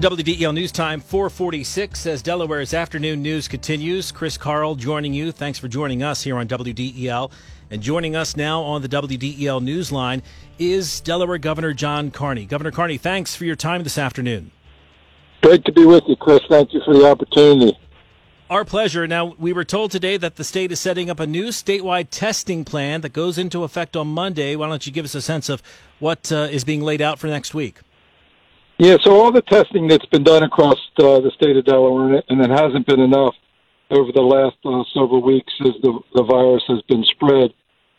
WDEL News Time 446 as Delaware's afternoon news continues. Chris Carl joining you. Thanks for joining us here on WDEL. And joining us now on the WDEL Newsline is Delaware Governor John Carney. Governor Carney, thanks for your time this afternoon. Great to be with you, Chris. Thank you for the opportunity. Our pleasure. Now, we were told today that the state is setting up a new statewide testing plan that goes into effect on Monday. Why don't you give us a sense of what uh, is being laid out for next week? Yeah, so all the testing that's been done across uh, the state of Delaware, and it hasn't been enough over the last uh, several weeks as the, the virus has been spread,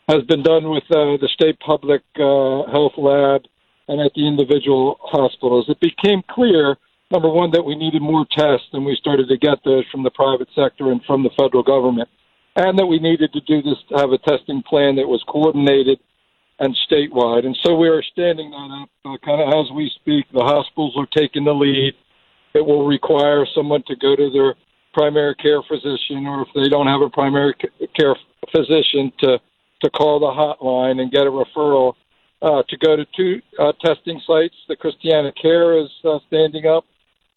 has been done with uh, the state public uh, health lab and at the individual hospitals. It became clear, number one, that we needed more tests, and we started to get those from the private sector and from the federal government, and that we needed to do this, to have a testing plan that was coordinated and statewide. And so we are standing that up uh, kind of as we speak. The hospitals are taking the lead. It will require someone to go to their primary care physician, or if they don't have a primary care physician, to to call the hotline and get a referral. Uh, to go to two uh, testing sites. The Christiana Care is uh, standing up,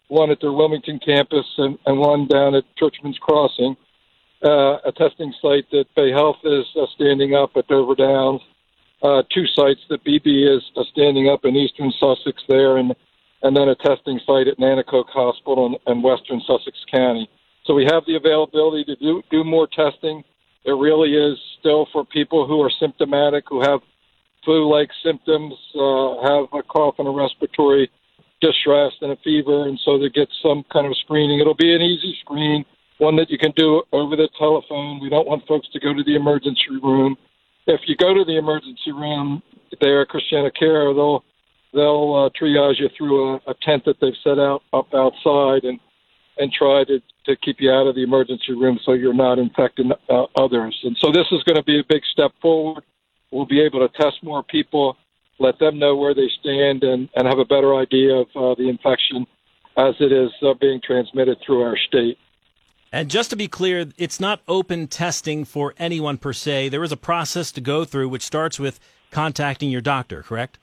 one at their Wilmington campus and, and one down at Churchman's Crossing. Uh, a testing site that Bay Health is uh, standing up at Dover Downs uh, two sites that Beebe is standing up in eastern Sussex there, and and then a testing site at Nanticoke Hospital in, in western Sussex County. So we have the availability to do do more testing. It really is still for people who are symptomatic, who have flu-like symptoms, uh, have a cough and a respiratory distress and a fever, and so they get some kind of screening. It'll be an easy screen, one that you can do over the telephone. We don't want folks to go to the emergency room if you go to the emergency room there at Christiana Care, they'll they'll uh, triage you through a, a tent that they've set out up outside and and try to to keep you out of the emergency room so you're not infecting uh, others. And so this is going to be a big step forward. We'll be able to test more people, let them know where they stand, and and have a better idea of uh, the infection as it is uh, being transmitted through our state. And just to be clear, it's not open testing for anyone per se. There is a process to go through, which starts with contacting your doctor, correct?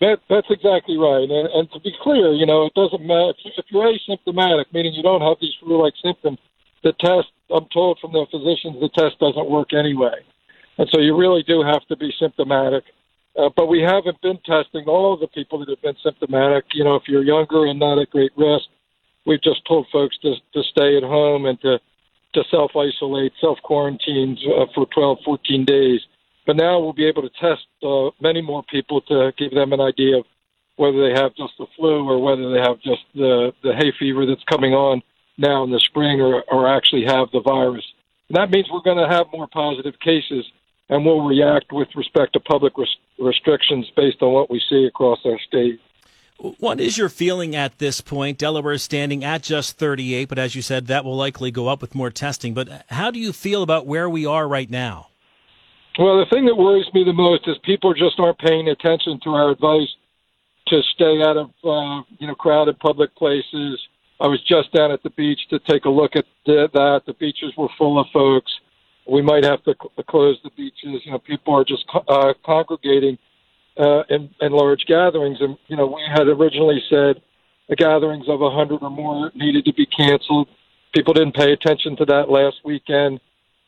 That, that's exactly right. And, and to be clear, you know, it doesn't matter if, you, if you're asymptomatic, meaning you don't have these flu-like symptoms. The test, I'm told from the physicians, the test doesn't work anyway, and so you really do have to be symptomatic. Uh, but we haven't been testing all of the people that have been symptomatic. You know, if you're younger and not at great risk, we've just told folks to to stay at home and to to self isolate, self quarantine uh, for 12, 14 days. But now we'll be able to test uh, many more people to give them an idea of whether they have just the flu or whether they have just the the hay fever that's coming on now in the spring or, or actually have the virus. And that means we're going to have more positive cases and we'll react with respect to public res- restrictions based on what we see across our state. What is your feeling at this point? Delaware is standing at just 38, but as you said, that will likely go up with more testing. But how do you feel about where we are right now? Well, the thing that worries me the most is people just aren't paying attention to our advice to stay out of uh, you know crowded public places. I was just down at the beach to take a look at the, that. The beaches were full of folks. We might have to cl- close the beaches. You know, people are just uh, congregating uh, in, in large gatherings. And, you know, we had originally said the gatherings of 100 or more needed to be canceled. People didn't pay attention to that last weekend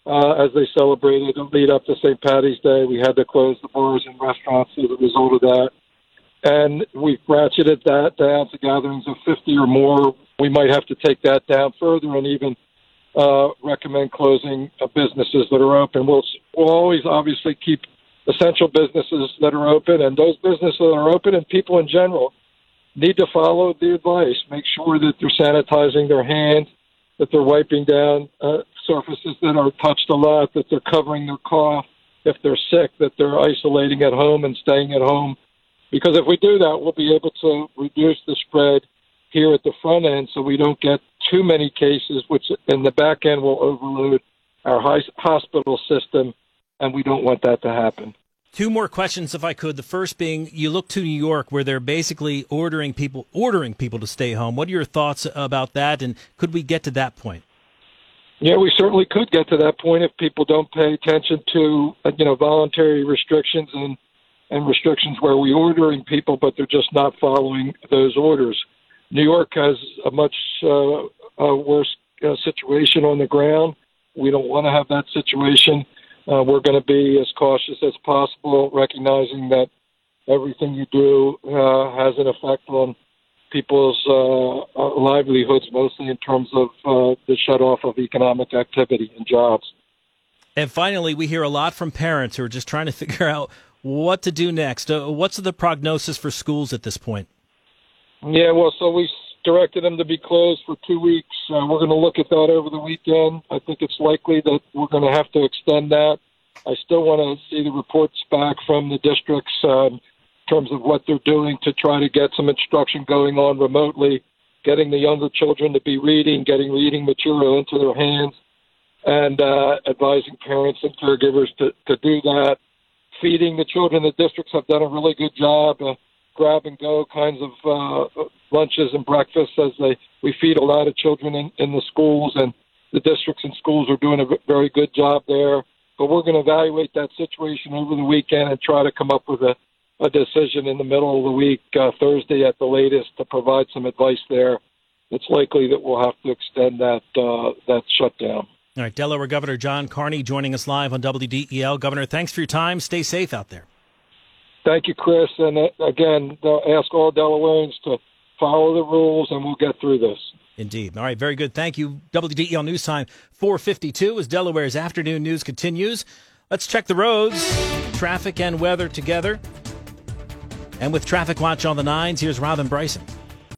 uh, as they celebrated the lead up to St. Patty's Day. We had to close the bars and restaurants as a result of that. And we've ratcheted that down to gatherings of 50 or more. We might have to take that down further and even uh, recommend closing uh, businesses that are open. We'll, we'll always obviously keep essential businesses that are open, and those businesses that are open and people in general need to follow the advice. Make sure that they're sanitizing their hands, that they're wiping down uh, surfaces that are touched a lot, that they're covering their cough. If they're sick, that they're isolating at home and staying at home. Because if we do that, we'll be able to reduce the spread here at the front end so we don't get too many cases, which in the back end will overload our hospital system and we don't want that to happen. Two more questions, if I could. The first being, you look to New York, where they're basically ordering people ordering people to stay home. What are your thoughts about that, and could we get to that point? Yeah, we certainly could get to that point if people don't pay attention to uh, you know voluntary restrictions and and restrictions where we're ordering people, but they're just not following those orders. New York has a much uh, a worse uh, situation on the ground. We don't want to have that situation. Uh, we're going to be as cautious as possible, recognizing that everything you do uh, has an effect on people's uh, uh, livelihoods, mostly in terms of uh, the shut off of economic activity and jobs. And finally, we hear a lot from parents who are just trying to figure out what to do next. Uh, what's the prognosis for schools at this point? Yeah, well, so we directed them to be closed for two weeks. Uh, we're going to look at that over the weekend. I think it's likely that we're going to have to extend that. I still want to see the reports back from the districts um, in terms of what they're doing to try to get some instruction going on remotely, getting the younger children to be reading, getting reading material into their hands, and uh, advising parents and caregivers to, to do that. Feeding the children, the districts have done a really good job. Uh, grab and go kinds of uh, lunches and breakfasts as they we feed a lot of children in, in the schools and the districts and schools are doing a very good job there. But we're going to evaluate that situation over the weekend and try to come up with a, a decision in the middle of the week, uh, Thursday at the latest, to provide some advice there. It's likely that we'll have to extend that uh, that shutdown. All right, Delaware Governor John Carney joining us live on WDEL. Governor, thanks for your time. Stay safe out there. Thank you, Chris. And uh, again, ask all Delawareans to follow the rules, and we'll get through this. Indeed. All right, very good. Thank you. WDEL News Time 452 as Delaware's afternoon news continues. Let's check the roads, traffic and weather together. And with Traffic Watch on the nines, here's Robin Bryson.